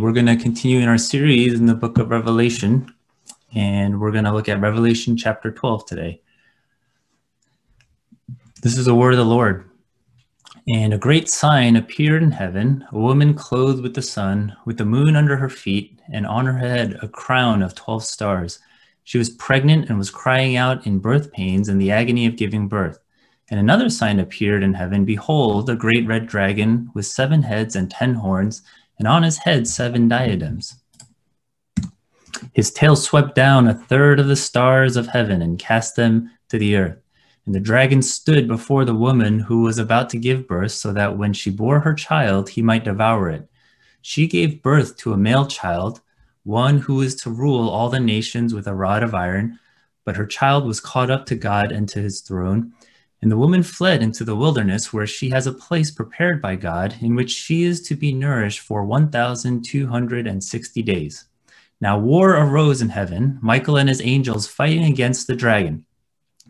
We're going to continue in our series in the book of Revelation, and we're going to look at Revelation chapter 12 today. This is the word of the Lord. And a great sign appeared in heaven a woman clothed with the sun, with the moon under her feet, and on her head a crown of 12 stars. She was pregnant and was crying out in birth pains and the agony of giving birth. And another sign appeared in heaven Behold, a great red dragon with seven heads and ten horns, and on his head seven diadems. His tail swept down a third of the stars of heaven and cast them to the earth. And the dragon stood before the woman who was about to give birth, so that when she bore her child, he might devour it. She gave birth to a male child, one who is to rule all the nations with a rod of iron. But her child was caught up to God and to his throne. And the woman fled into the wilderness, where she has a place prepared by God, in which she is to be nourished for 1,260 days. Now war arose in heaven, Michael and his angels fighting against the dragon.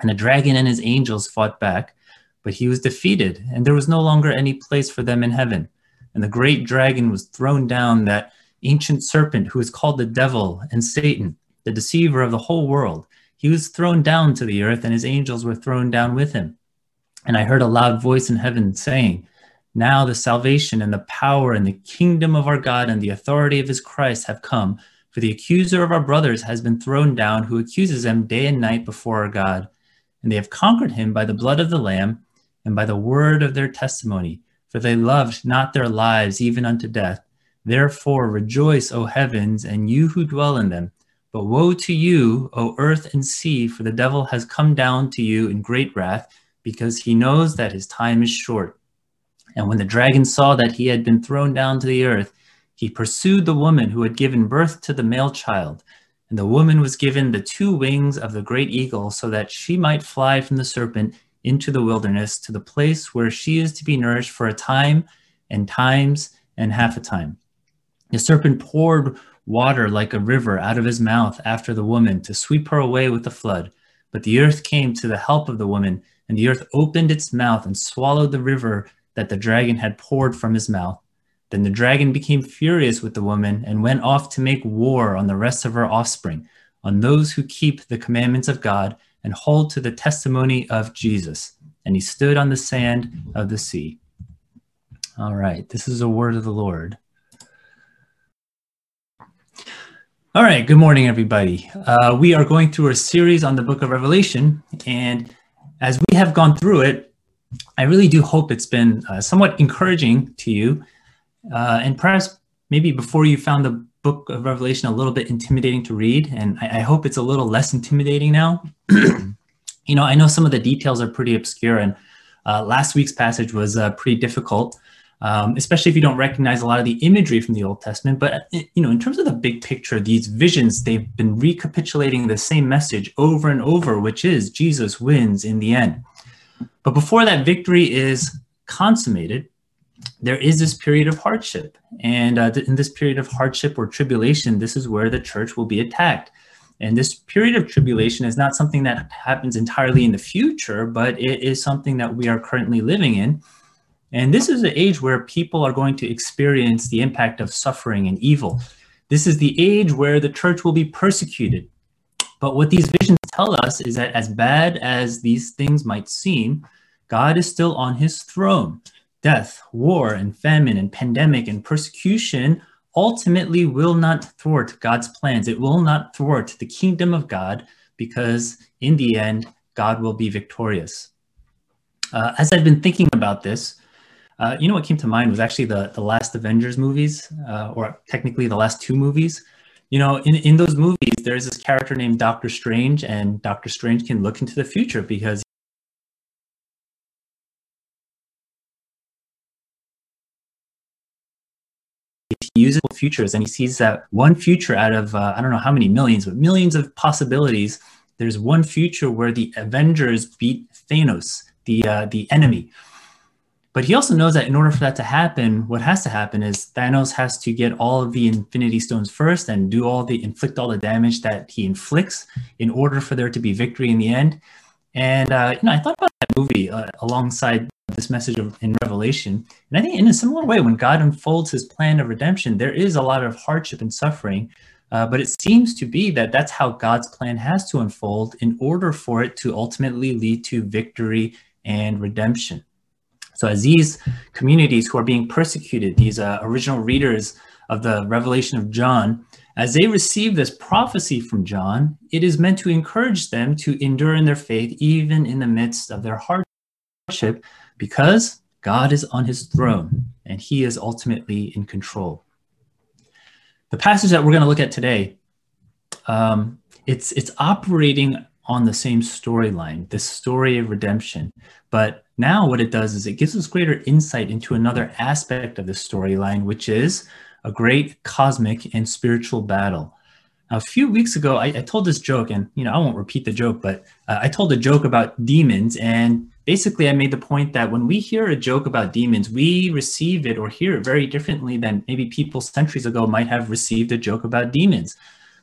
And the dragon and his angels fought back, but he was defeated, and there was no longer any place for them in heaven. And the great dragon was thrown down, that ancient serpent who is called the devil and Satan, the deceiver of the whole world. He was thrown down to the earth, and his angels were thrown down with him. And I heard a loud voice in heaven saying, Now the salvation and the power and the kingdom of our God and the authority of his Christ have come, for the accuser of our brothers has been thrown down, who accuses them day and night before our God. And they have conquered him by the blood of the Lamb and by the word of their testimony, for they loved not their lives even unto death. Therefore rejoice, O heavens, and you who dwell in them. But woe to you, O earth and sea, for the devil has come down to you in great wrath because he knows that his time is short. And when the dragon saw that he had been thrown down to the earth, he pursued the woman who had given birth to the male child. And the woman was given the two wings of the great eagle so that she might fly from the serpent into the wilderness to the place where she is to be nourished for a time and times and half a time. The serpent poured water like a river out of his mouth after the woman to sweep her away with the flood. But the earth came to the help of the woman and the earth opened its mouth and swallowed the river that the dragon had poured from his mouth. Then the dragon became furious with the woman and went off to make war on the rest of her offspring, on those who keep the commandments of God and hold to the testimony of Jesus. And he stood on the sand of the sea. All right, this is a word of the Lord. All right, good morning, everybody. Uh, we are going through a series on the book of Revelation, and as we have gone through it, I really do hope it's been uh, somewhat encouraging to you. Uh, and perhaps maybe before you found the book of Revelation a little bit intimidating to read, and I, I hope it's a little less intimidating now. you know, I know some of the details are pretty obscure, and uh, last week's passage was uh, pretty difficult um, especially if you don't recognize a lot of the imagery from the Old Testament. But uh, you know, in terms of the big picture, these visions they've been recapitulating the same message over and over, which is Jesus wins in the end. But before that victory is consummated, there is this period of hardship, and uh, in this period of hardship or tribulation, this is where the church will be attacked. And this period of tribulation is not something that happens entirely in the future, but it is something that we are currently living in. And this is an age where people are going to experience the impact of suffering and evil. This is the age where the church will be persecuted. But what these visions tell us is that as bad as these things might seem, God is still on his throne. Death, war, and famine, and pandemic, and persecution ultimately will not thwart God's plans. It will not thwart the kingdom of God because in the end, God will be victorious. Uh, as I've been thinking about this, uh, you know what came to mind was actually the the last Avengers movies, uh, or technically the last two movies. You know, in, in those movies, there's this character named Doctor Strange, and Doctor Strange can look into the future because he uses futures and he sees that one future out of uh, I don't know how many millions, but millions of possibilities. There's one future where the Avengers beat Thanos, the uh, the enemy but he also knows that in order for that to happen, what has to happen is Thanos has to get all of the Infinity Stones first and do all the inflict all the damage that he inflicts in order for there to be victory in the end. And uh, you know, I thought about that movie uh, alongside this message of, in Revelation. And I think in a similar way, when God unfolds his plan of redemption, there is a lot of hardship and suffering. Uh, but it seems to be that that's how God's plan has to unfold in order for it to ultimately lead to victory and redemption. So, as these communities who are being persecuted, these uh, original readers of the Revelation of John, as they receive this prophecy from John, it is meant to encourage them to endure in their faith even in the midst of their hardship because God is on his throne and he is ultimately in control. The passage that we're going to look at today, um, it's, it's operating on the same storyline, this story of redemption. But now what it does is it gives us greater insight into another aspect of the storyline, which is a great cosmic and spiritual battle. Now, a few weeks ago, I, I, told this joke, and you know I won't repeat the joke, but uh, I told a joke about demons, and basically I made the point that when we hear a joke about demons, we receive it or hear it very differently than maybe people centuries ago might have received a joke about demons.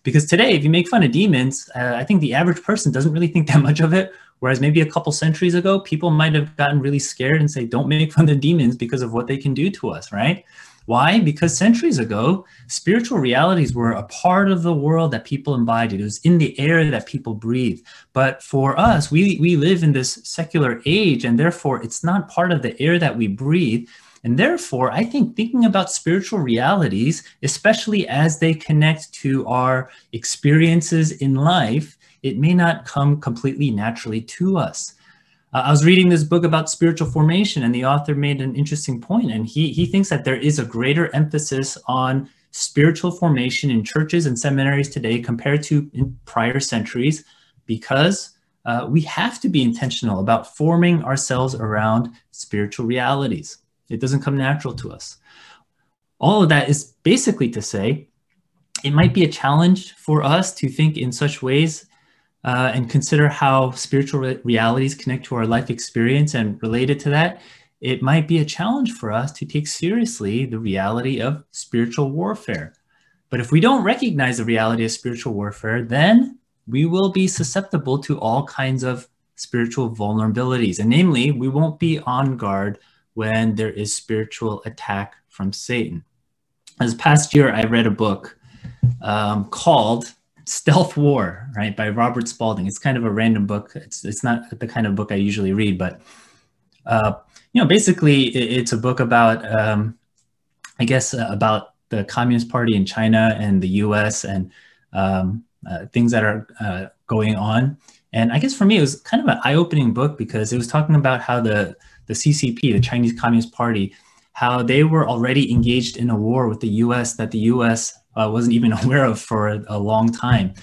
Because today, if you make fun of demons, uh, I think the average person doesn't really think that much of it. Whereas maybe a couple centuries ago, people might have gotten really scared and say, "Don't make fun of demons because of what they can do to us," right? Why? Because centuries ago, spiritual realities were a part of the world that people embodied. It was in the air that people breathe. But for us, we, we live in this secular age, and therefore it's not part of the air that we breathe. And therefore, I think thinking about spiritual realities, especially as they connect to our experiences in life, it may not come completely naturally to us. Uh, I was reading this book about spiritual formation, and the author made an interesting point, and he he thinks that there is a greater emphasis on spiritual formation in churches and seminaries today compared to in prior centuries, because uh, we have to be intentional about forming ourselves around spiritual realities. It doesn't come natural to us. All of that is basically to say, it might be a challenge for us to think in such ways uh, and consider how spiritual re- realities connect to our life experience and related to that, it might be a challenge for us to take seriously the reality of spiritual warfare. But if we don't recognize the reality of spiritual warfare, then we will be susceptible to all kinds of spiritual vulnerabilities. And namely, we won't be on guard when there is spiritual attack from Satan. This past year, I read a book um, called Stealth War, right, by Robert Spalding. It's kind of a random book. It's it's not the kind of book I usually read, but uh, you know, basically, it, it's a book about, um, I guess, uh, about the Communist Party in China and the U.S. and um, uh, things that are uh, going on. And I guess for me, it was kind of an eye-opening book because it was talking about how the the CCP, the Chinese Communist Party, how they were already engaged in a war with the U.S. that the U.S uh, wasn't even aware of for a, long time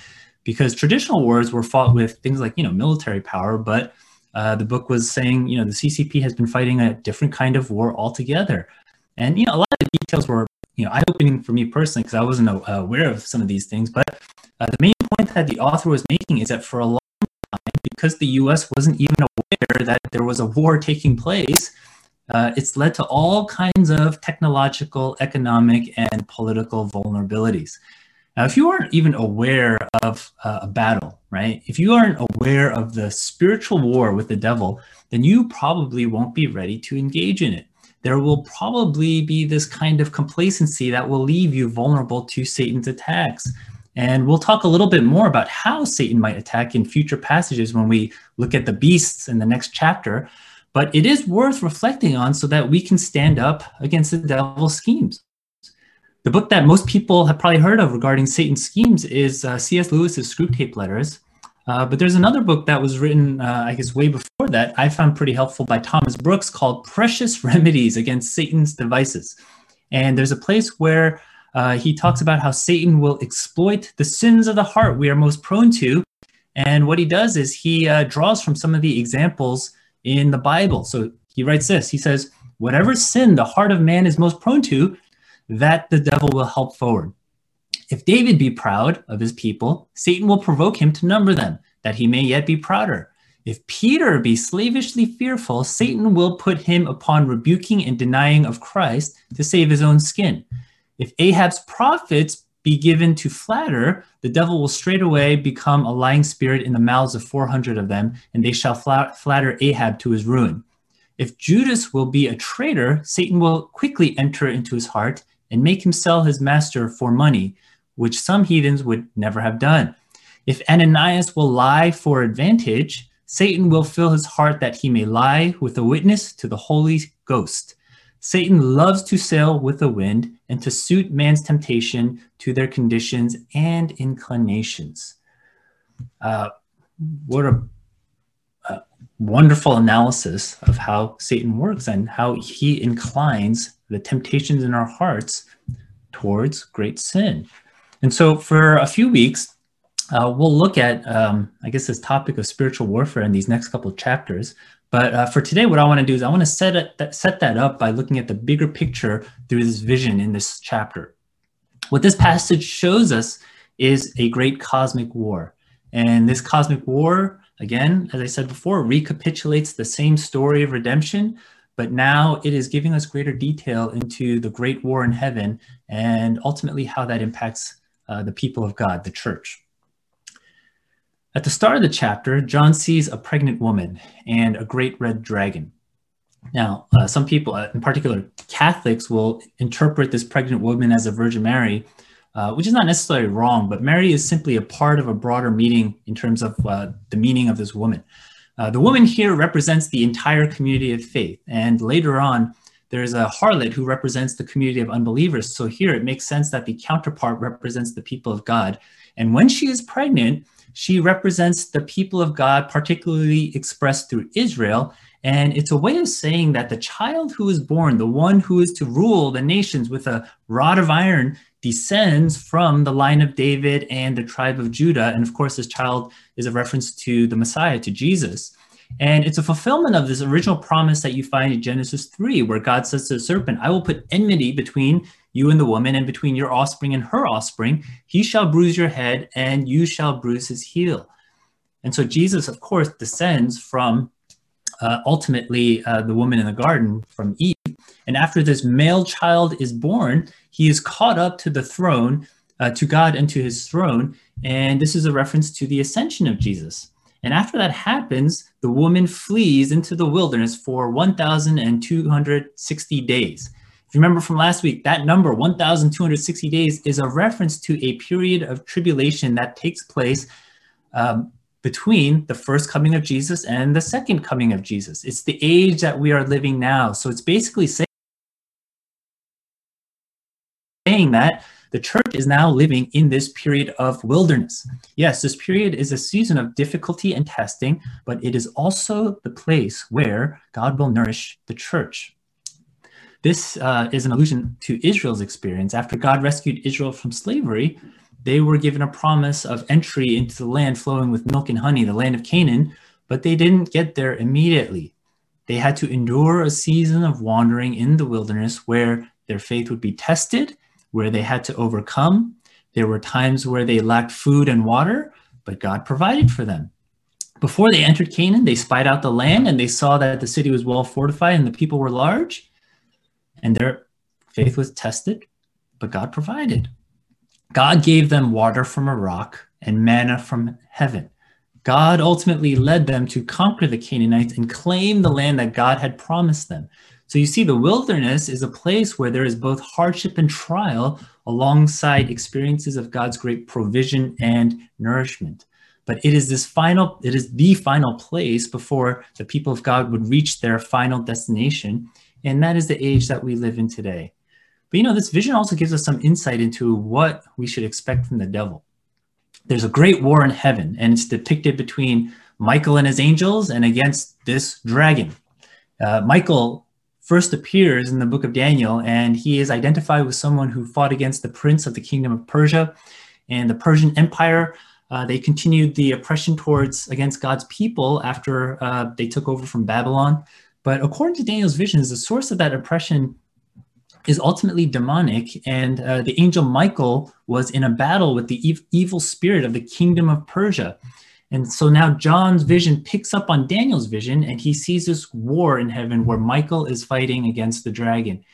because traditional wars were fought with things like you know military power but uh, the book was saying you know the ccp has been fighting a different kind of war altogether and you know a lot of the details were you know eye-opening for me personally because i wasn't aware of some of these things but uh, the main point that the author was making is that for a long because the us wasn't even aware that there was a war taking place uh, it's led to all kinds of technological, economic, and political vulnerabilities. Now, if you aren't even aware of uh, a battle, right? If you aren't aware of the spiritual war with the devil, then you probably won't be ready to engage in it. There will probably be this kind of complacency that will leave you vulnerable to Satan's attacks. And we'll talk a little bit more about how Satan might attack in future passages when we look at the beasts in the next chapter but it is worth reflecting on so that we can stand up against the devil's schemes. The book that most people have probably heard of regarding Satan's schemes is uh, C.S. Lewis's Screwtape Letters. Uh, but there's another book that was written, uh, I guess, way before that, I found pretty helpful by Thomas Brooks called Precious Remedies Against Satan's Devices. And there's a place where uh, he talks about how Satan will exploit the sins of the heart we are most prone to. And what he does is he uh, draws from some of the examples in the Bible. So he writes this He says, Whatever sin the heart of man is most prone to, that the devil will help forward. If David be proud of his people, Satan will provoke him to number them, that he may yet be prouder. If Peter be slavishly fearful, Satan will put him upon rebuking and denying of Christ to save his own skin. If Ahab's prophets be given to flatter, the devil will straightway become a lying spirit in the mouths of 400 of them, and they shall flatter Ahab to his ruin. If Judas will be a traitor, Satan will quickly enter into his heart and make him sell his master for money, which some heathens would never have done. If Ananias will lie for advantage, Satan will fill his heart that he may lie with a witness to the Holy Ghost. Satan loves to sail with the wind and to suit man's temptation to their conditions and inclinations. Uh, what a, a wonderful analysis of how Satan works and how he inclines the temptations in our hearts towards great sin. And so, for a few weeks, uh, we'll look at, um, I guess, this topic of spiritual warfare in these next couple of chapters. But uh, for today, what I want to do is I want to set that, set that up by looking at the bigger picture through this vision in this chapter. What this passage shows us is a great cosmic war. And this cosmic war, again, as I said before, recapitulates the same story of redemption, but now it is giving us greater detail into the great war in heaven and ultimately how that impacts uh, the people of God, the church. At the start of the chapter, John sees a pregnant woman and a great red dragon. Now, uh, some people, uh, in particular Catholics, will interpret this pregnant woman as a Virgin Mary, uh, which is not necessarily wrong, but Mary is simply a part of a broader meaning in terms of uh, the meaning of this woman. Uh, the woman here represents the entire community of faith, and later on, there's a harlot who represents the community of unbelievers. So here it makes sense that the counterpart represents the people of God. And when she is pregnant, she represents the people of God, particularly expressed through Israel. And it's a way of saying that the child who is born, the one who is to rule the nations with a rod of iron, descends from the line of David and the tribe of Judah. And of course, this child is a reference to the Messiah, to Jesus. And it's a fulfillment of this original promise that you find in Genesis 3, where God says to the serpent, I will put enmity between you and the woman, and between your offspring and her offspring. He shall bruise your head, and you shall bruise his heel. And so Jesus, of course, descends from uh, ultimately uh, the woman in the garden, from Eve. And after this male child is born, he is caught up to the throne, uh, to God and to his throne. And this is a reference to the ascension of Jesus. And after that happens, the woman flees into the wilderness for 1,260 days. Remember from last week, that number, 1,260 days, is a reference to a period of tribulation that takes place um, between the first coming of Jesus and the second coming of Jesus. It's the age that we are living now. So it's basically saying that the church is now living in this period of wilderness. Yes, this period is a season of difficulty and testing, but it is also the place where God will nourish the church. This uh, is an allusion to Israel's experience. After God rescued Israel from slavery, they were given a promise of entry into the land flowing with milk and honey, the land of Canaan, but they didn't get there immediately. They had to endure a season of wandering in the wilderness where their faith would be tested where they had to overcome. There were times where they lacked food and water, but God provided for them. Before they entered Canaan, they spied out the land and they saw that the city was well fortified and the people were large, and their faith was tested, but God provided. God gave them water from a rock and manna from heaven. God ultimately led them to conquer the Canaanites and claim the land that God had promised them. So you see, the wilderness is a place where there is both hardship and trial alongside experiences of God's great provision and nourishment. But it is this final, it is the final place before the people of God would reach their final destination. And that is the age that we live in today. But you know, this vision also gives us some insight into what we should expect from the devil. There's a great war in heaven, and it's depicted between Michael and his angels and against this dragon. Uh, Michael first appears in the book of Daniel, and he is identified with someone who fought against the prince of the kingdom of Persia and the Persian Empire. Uh, they continued the oppression towards against God's people after uh, they took over from Babylon. But according to Daniel's visions, the source of that oppression is ultimately demonic, and uh, the angel Michael was in a battle with the ev- evil spirit of the kingdom of Persia. And so now John's vision picks up on Daniel's vision, and he sees this war in heaven where Michael is fighting against the dragon.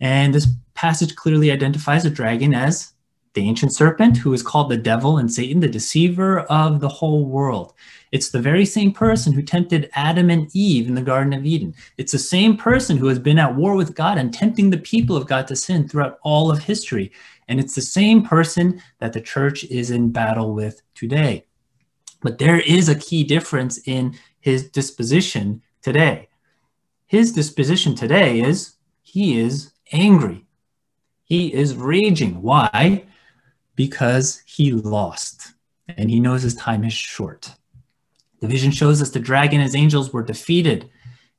And this passage clearly identifies the dragon as the ancient serpent, who is called the devil and Satan, the deceiver of the whole world. It's the very same person who tempted Adam and Eve in the Garden of Eden. It's the same person who has been at war with God and tempting the people of God to sin throughout all of history. And it's the same person that the church is in battle with today. But there is a key difference in his disposition today. His disposition today is he is angry. He is raging. Why? Because he lost and he knows his time is short. The vision shows us the dragon and his angels were defeated,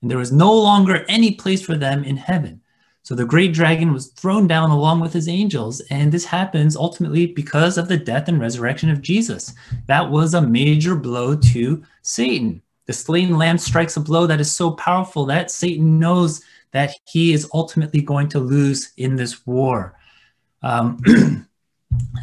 and there was no longer any place for them in heaven. So the great dragon was thrown down along with his angels, and this happens ultimately because of the death and resurrection of Jesus. That was a major blow to Satan. The slain lamb strikes a blow that is so powerful that Satan knows that he is ultimately going to lose in this war. Um,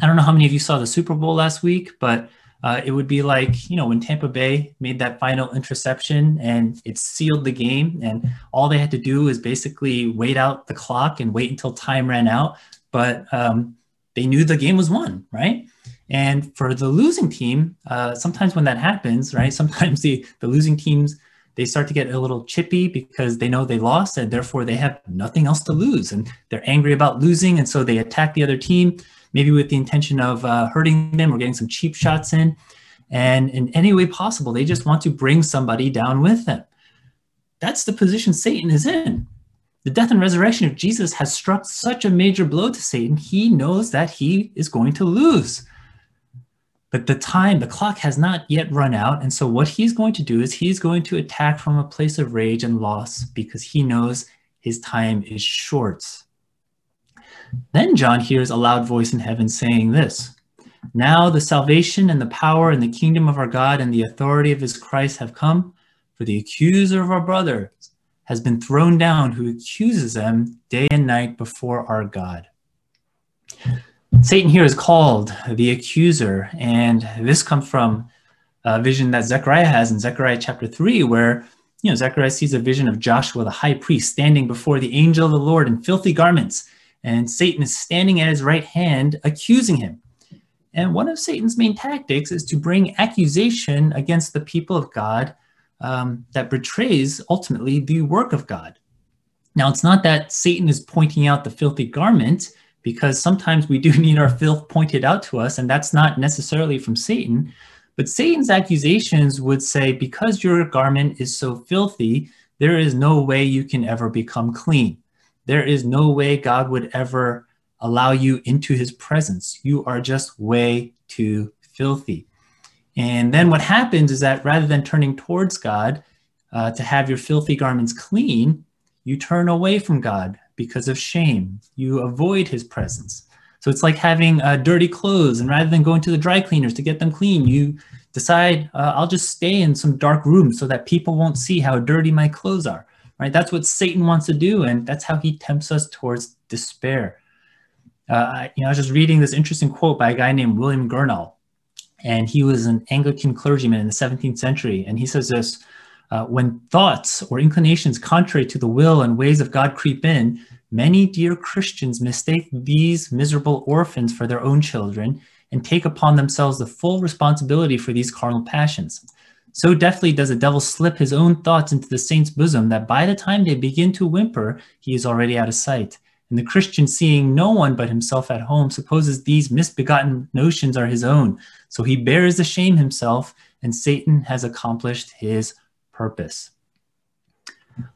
I don't know how many of you saw the Super Bowl last week, but uh, it would be like, you know, when Tampa Bay made that final interception and it sealed the game, and all they had to do is basically wait out the clock and wait until time ran out. But um, they knew the game was won, right? And for the losing team, uh, sometimes when that happens, right, sometimes the, the losing teams, they start to get a little chippy because they know they lost and therefore they have nothing else to lose. And they're angry about losing. And so they attack the other team maybe with the intention of uh, hurting them or getting some cheap shots in. And in any way possible, they just want to bring somebody down with them. That's the position Satan is in. The death and resurrection of Jesus has struck such a major blow to Satan, he knows that he is going to lose. But the time, the clock has not yet run out. And so, what he's going to do is he's going to attack from a place of rage and loss because he knows his time is short. Then John hears a loud voice in heaven saying this Now the salvation and the power and the kingdom of our God and the authority of his Christ have come, for the accuser of our brothers has been thrown down, who accuses them day and night before our God. Satan here is called the accuser, and this comes from a vision that Zechariah has in Zechariah chapter 3, where you know Zechariah sees a vision of Joshua the high priest standing before the angel of the Lord in filthy garments and Satan is standing at his right hand accusing him. And one of Satan's main tactics is to bring accusation against the people of God um, that betrays ultimately the work of God. Now, it's not that Satan is pointing out the filthy garment, because sometimes we do need our filth pointed out to us, and that's not necessarily from Satan. But Satan's accusations would say, because your garment is so filthy, there is no way you can ever become clean. There is no way God would ever allow you into his presence. You are just way too filthy. And then what happens is that rather than turning towards God uh, to have your filthy garments clean, you turn away from God because of shame. You avoid his presence. So it's like having uh, dirty clothes, and rather than going to the dry cleaners to get them clean, you decide, uh, I'll just stay in some dark room so that people won't see how dirty my clothes are right? That's what Satan wants to do, and that's how he tempts us towards despair. Uh, you know, I was just reading this interesting quote by a guy named William Gurnall, and he was an Anglican clergyman in the 17th century, and he says this, uh, when thoughts or inclinations contrary to the will and ways of God creep in, many dear Christians mistake these miserable orphans for their own children and take upon themselves the full responsibility for these carnal passions. So deftly does the devil slip his own thoughts into the saint's bosom that by the time they begin to whimper, he is already out of sight. And the Christian, seeing no one but himself at home, supposes these misbegotten notions are his own. So he bears the shame himself, and Satan has accomplished his purpose.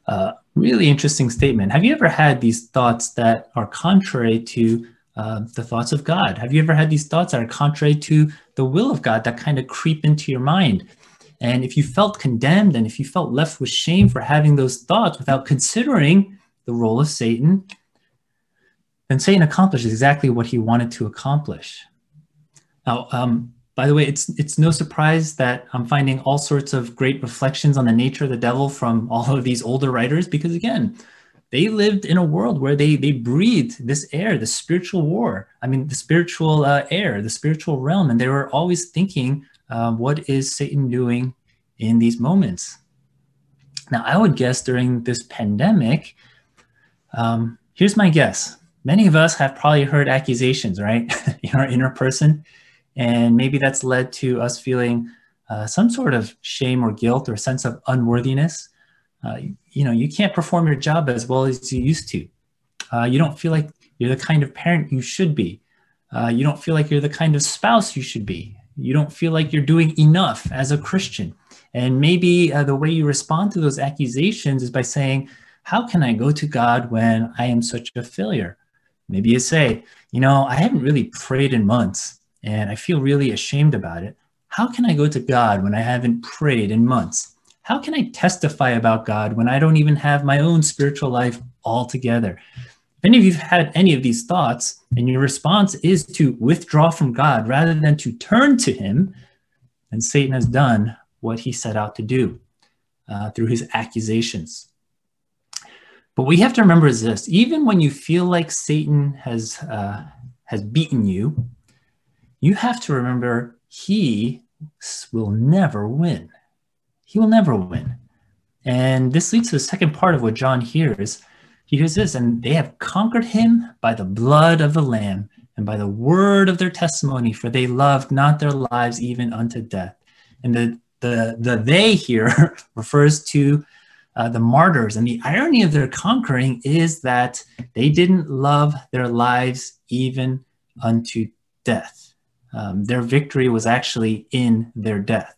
Uh, really interesting statement. Have you ever had these thoughts that are contrary to uh, the thoughts of God? Have you ever had these thoughts that are contrary to the will of God that kind of creep into your mind? And if you felt condemned and if you felt left with shame for having those thoughts without considering the role of Satan, then Satan accomplished exactly what he wanted to accomplish. Now, um, by the way, it's it's no surprise that I'm finding all sorts of great reflections on the nature of the devil from all of these older writers, because again, they lived in a world where they they breathed this air, the spiritual war. I mean, the spiritual uh, air, the spiritual realm, and they were always thinking uh, what is Satan doing in these moments? Now, I would guess during this pandemic, um, here's my guess. many of us have probably heard accusations, right, in our inner person. And maybe that's led to us feeling uh, some sort of shame or guilt or sense of unworthiness. Uh, you know, you can't perform your job as well as you used to. Uh, you don't feel like you're the kind of parent you should be. Uh, you don't feel like you're the kind of spouse you should be. You don't feel like you're doing enough as a Christian. And maybe uh, the way you respond to those accusations is by saying, How can I go to God when I am such a failure? Maybe you say, You know, I haven't really prayed in months and I feel really ashamed about it. How can I go to God when I haven't prayed in months? How can I testify about God when I don't even have my own spiritual life all together? Any of you've had any of these thoughts and your response is to withdraw from God rather than to turn to Him, then Satan has done what he set out to do uh, through his accusations. But we have to remember is this: even when you feel like Satan has uh, has beaten you, you have to remember he will never win. He will never win. And this leads to the second part of what John hears. He hears this, and they have conquered him by the blood of the Lamb and by the word of their testimony, for they loved not their lives even unto death. And the the the they here refers to uh, the martyrs, and the irony of their conquering is that they didn't love their lives even unto death. Um, their victory was actually in their death.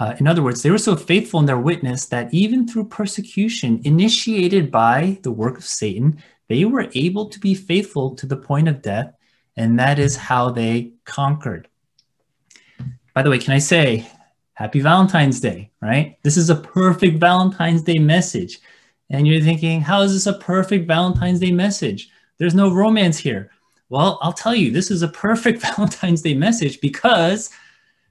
Uh, in other words, they were so faithful in their witness that even through persecution initiated by the work of Satan, they were able to be faithful to the point of death, and that is how they conquered. By the way, can I say Happy Valentine's Day, right? This is a perfect Valentine's Day message. And you're thinking, how is this a perfect Valentine's Day message? There's no romance here. Well, I'll tell you, this is a perfect Valentine's Day message because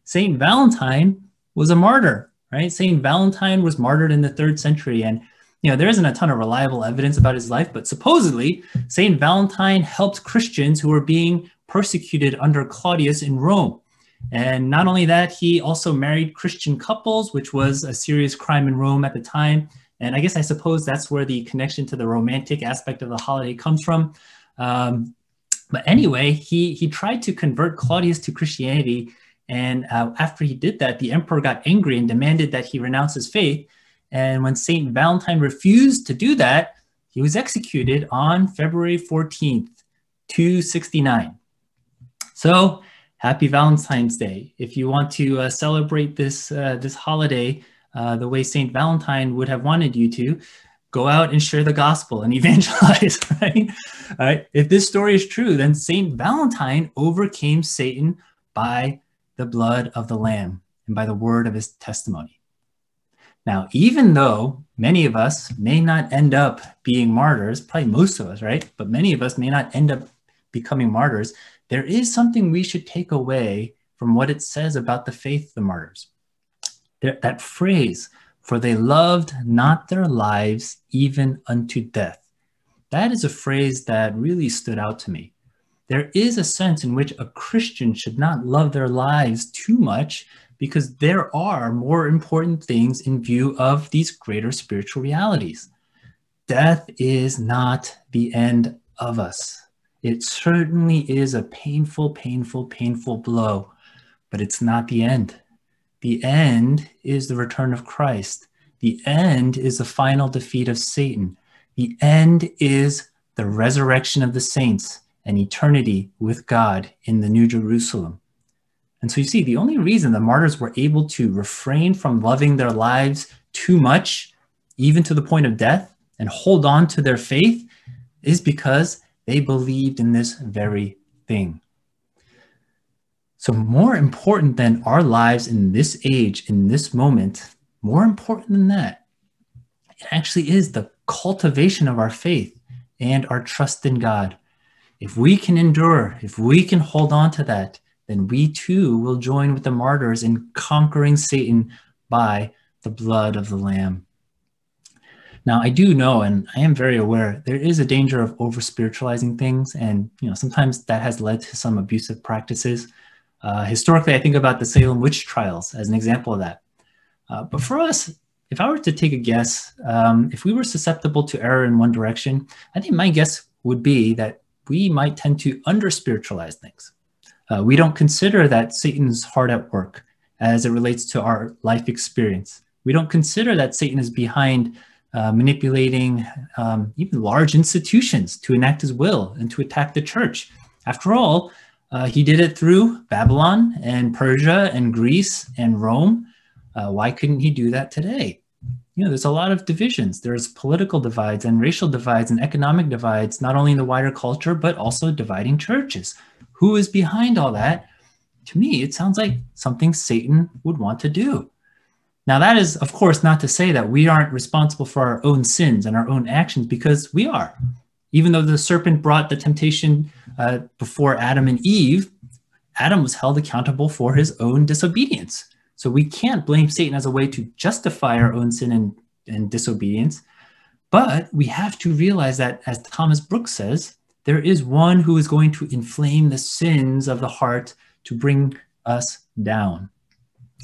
Saint Valentine was a martyr, right? Saint Valentine was martyred in the third century. And, you know, there isn't a ton of reliable evidence about his life, but supposedly Saint Valentine helped Christians who were being persecuted under Claudius in Rome. And not only that, he also married Christian couples, which was a serious crime in Rome at the time. And I guess I suppose that's where the connection to the romantic aspect of the holiday comes from. Um, but anyway, he, he tried to convert Claudius to Christianity. And uh, after he did that, the emperor got angry and demanded that he renounce his faith. And when St. Valentine refused to do that, he was executed on February 14th, 269. So happy Valentine's Day. If you want to uh, celebrate this, uh, this holiday uh, the way St. Valentine would have wanted you to, go out and share the gospel and evangelize, right? All right. If this story is true, then St. Valentine overcame Satan by the blood of the Lamb and by the word of his testimony. Now, even though many of us may not end up being martyrs, probably most of us, right? But many of us may not end up becoming martyrs, there is something we should take away from what it says about the faith of the martyrs. That phrase, for they loved not their lives even unto death. That is a phrase that really stood out to me. There is a sense in which a Christian should not love their lives too much because there are more important things in view of these greater spiritual realities. Death is not the end of us. It certainly is a painful, painful, painful blow, but it's not the end. The end is the return of Christ. The end is the final defeat of Satan. The end is the resurrection of the saints and eternity with God in the New Jerusalem. And so you see, the only reason the martyrs were able to refrain from loving their lives too much, even to the point of death, and hold on to their faith, is because they believed in this very thing. So, more important than our lives in this age, in this moment, more important than that, it actually is the cultivation of our faith and our trust in God. If we can endure, if we can hold on to that, then we too will join with the martyrs in conquering Satan by the blood of the Lamb. Now, I do know, and I am very aware, there is a danger of over spiritualizing things, and you know sometimes that has led to some abusive practices. Uh, historically, I think about the Salem witch trials as an example of that. Uh, but for us, if I were to take a guess, um, if we were susceptible to error in one direction, I think my guess would be that we might tend to under spiritualize things. Uh, we don't consider that Satan's hard at work as it relates to our life experience. We don't consider that Satan is behind uh, manipulating um, even large institutions to enact his will and to attack the church. After all, uh, he did it through Babylon and Persia and Greece and Rome. Uh, why couldn't he do that today? You know, there's a lot of divisions. There's political divides and racial divides and economic divides, not only in the wider culture, but also dividing churches. Who is behind all that? To me, it sounds like something Satan would want to do. Now, that is, of course, not to say that we aren't responsible for our own sins and our own actions, because we are. Even though the serpent brought the temptation uh, before Adam and Eve, Adam was held accountable for his own disobedience. So we can't blame Satan as a way to justify our own sin and, and disobedience. But we have to realize that, as Thomas Brooks says, there is one who is going to inflame the sins of the heart to bring us down.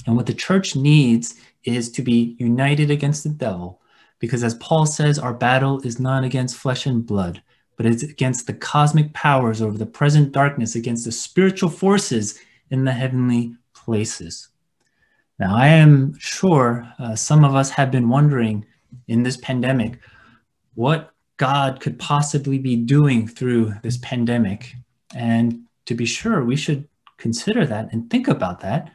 And what the church needs is to be united against the devil, because as Paul says, our battle is not against flesh and blood, but it's against the cosmic powers over the present darkness, against the spiritual forces in the heavenly places. Now, I am sure uh, some of us have been wondering in this pandemic what God could possibly be doing through this pandemic. And to be sure, we should consider that and think about that.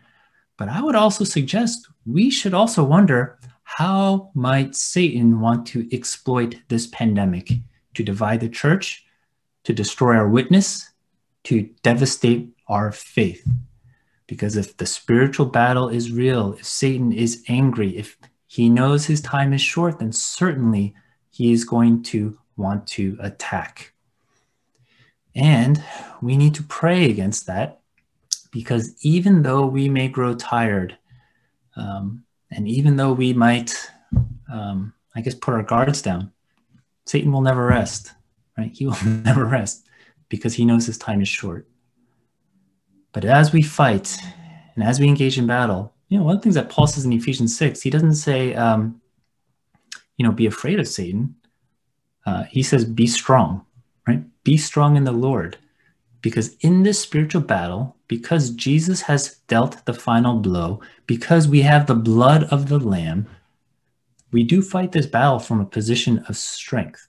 But I would also suggest we should also wonder how might Satan want to exploit this pandemic to divide the church, to destroy our witness, to devastate our faith? Because if the spiritual battle is real, if Satan is angry, if he knows his time is short, then certainly he is going to want to attack. And we need to pray against that because even though we may grow tired, um, and even though we might, um, I guess, put our guards down, Satan will never rest, right? He will never rest because he knows his time is short. But as we fight and as we engage in battle, you know, one of the things that Paul says in Ephesians 6, he doesn't say, um, you know, be afraid of Satan. Uh, he says, be strong, right? Be strong in the Lord. Because in this spiritual battle, because Jesus has dealt the final blow, because we have the blood of the Lamb, we do fight this battle from a position of strength.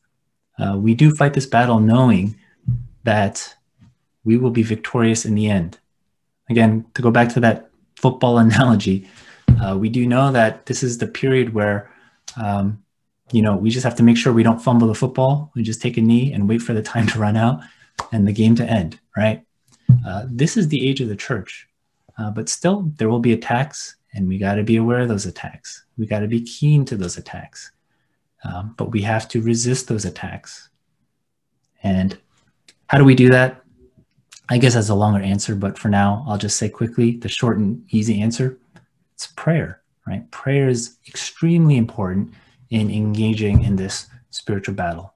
Uh, we do fight this battle knowing that we will be victorious in the end. Again, to go back to that football analogy, uh, we do know that this is the period where, um, you know, we just have to make sure we don't fumble the football. We just take a knee and wait for the time to run out and the game to end, right? Uh, this is the age of the church, uh, but still there will be attacks, and we got to be aware of those attacks. We got to be keen to those attacks, um, but we have to resist those attacks. And how do we do that? I guess that's a longer answer, but for now, I'll just say quickly the short and easy answer it's prayer, right? Prayer is extremely important in engaging in this spiritual battle.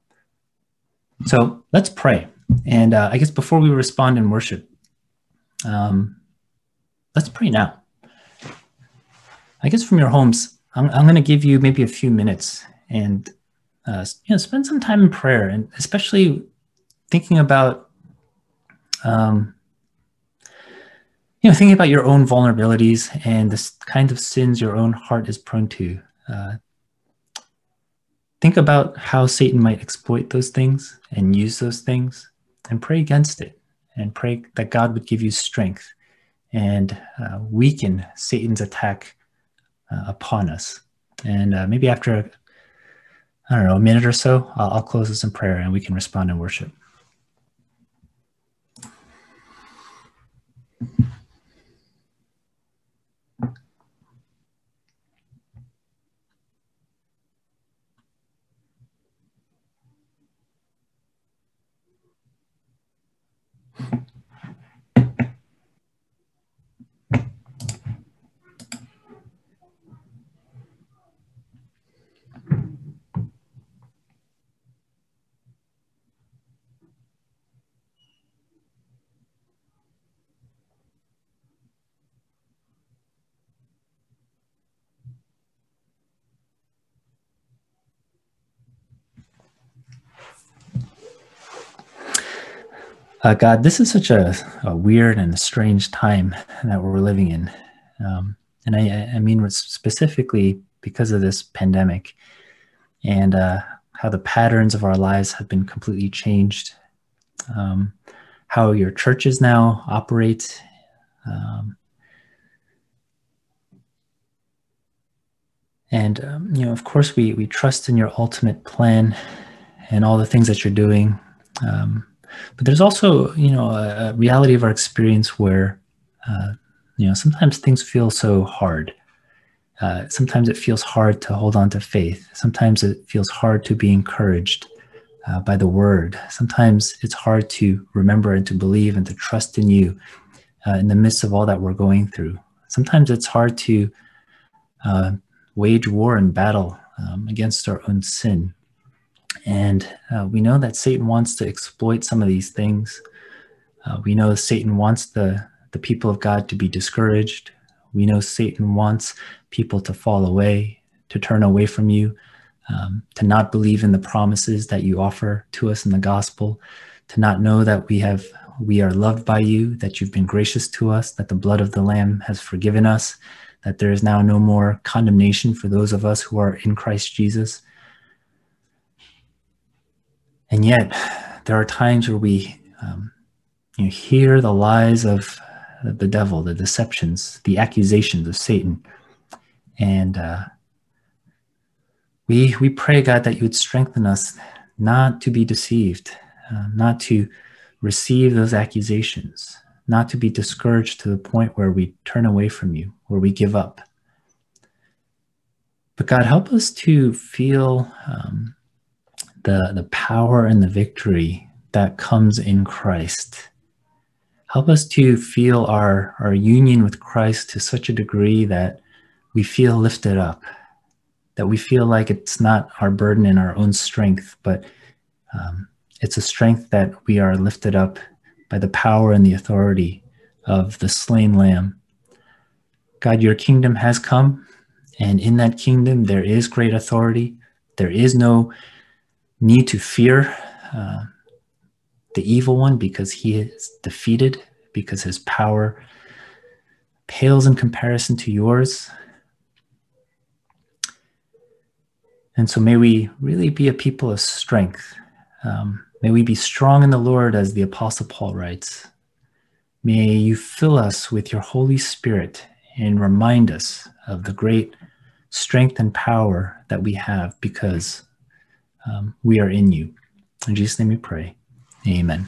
So let's pray. And uh, I guess before we respond in worship, um, let's pray now. I guess from your homes, I'm, I'm going to give you maybe a few minutes and uh, you know spend some time in prayer, and especially thinking about um, you know thinking about your own vulnerabilities and the kind of sins your own heart is prone to. Uh, think about how Satan might exploit those things and use those things and pray against it and pray that God would give you strength and uh, weaken Satan's attack uh, upon us. And uh, maybe after, I don't know, a minute or so, I'll, I'll close this in prayer and we can respond in worship. Thank you. Uh, God, this is such a, a, weird and strange time that we're living in. Um, and I, I, mean specifically because of this pandemic and uh, how the patterns of our lives have been completely changed, um, how your churches now operate. Um, and, um, you know, of course, we, we trust in your ultimate plan and all the things that you're doing. Um, but there's also, you know, a, reality of our experience where, uh, you know, sometimes things feel so hard. Uh, sometimes it feels hard to hold on to faith. Sometimes it feels hard to be encouraged uh, by the word. Sometimes it's hard to remember and to believe and to trust in you uh, in the midst of all that we're going through. Sometimes it's hard to uh, wage war and battle um, against our own sin. And uh, we know that Satan wants to exploit some of these things. Uh, we know Satan wants the, the people of God to be discouraged. We know Satan wants people to fall away, to turn away from you, um, to not believe in the promises that you offer to us in the gospel, to not know that we have we are loved by you, that you've been gracious to us, that the blood of the Lamb has forgiven us, that there is now no more condemnation for those of us who are in Christ Jesus. And yet, there are times where we um, you know, hear the lies of the devil, the deceptions, the accusations of Satan. And uh, we, we pray, God, that you would strengthen us not to be deceived, uh, not to receive those accusations, not to be discouraged to the point where we turn away from you, where we give up. But God, help us to feel um, the, the power and the victory that comes in Christ. Help us to feel our, our union with Christ to such a degree that we feel lifted up, that we feel like it's not our burden and our own strength, but um, it's a strength that we are lifted up by the power and the authority of the slain lamb. God, your kingdom has come, and in that kingdom there is great authority. There is no need to fear uh, the evil one because he is defeated, because his power pales in comparison to yours. And so may we really be a people of strength. Um, may we be strong in the Lord, as the Apostle Paul writes. May you fill us with your Holy Spirit and remind us of the great strength and power that we have because um, we are in you. In Jesus' name we pray. Amen.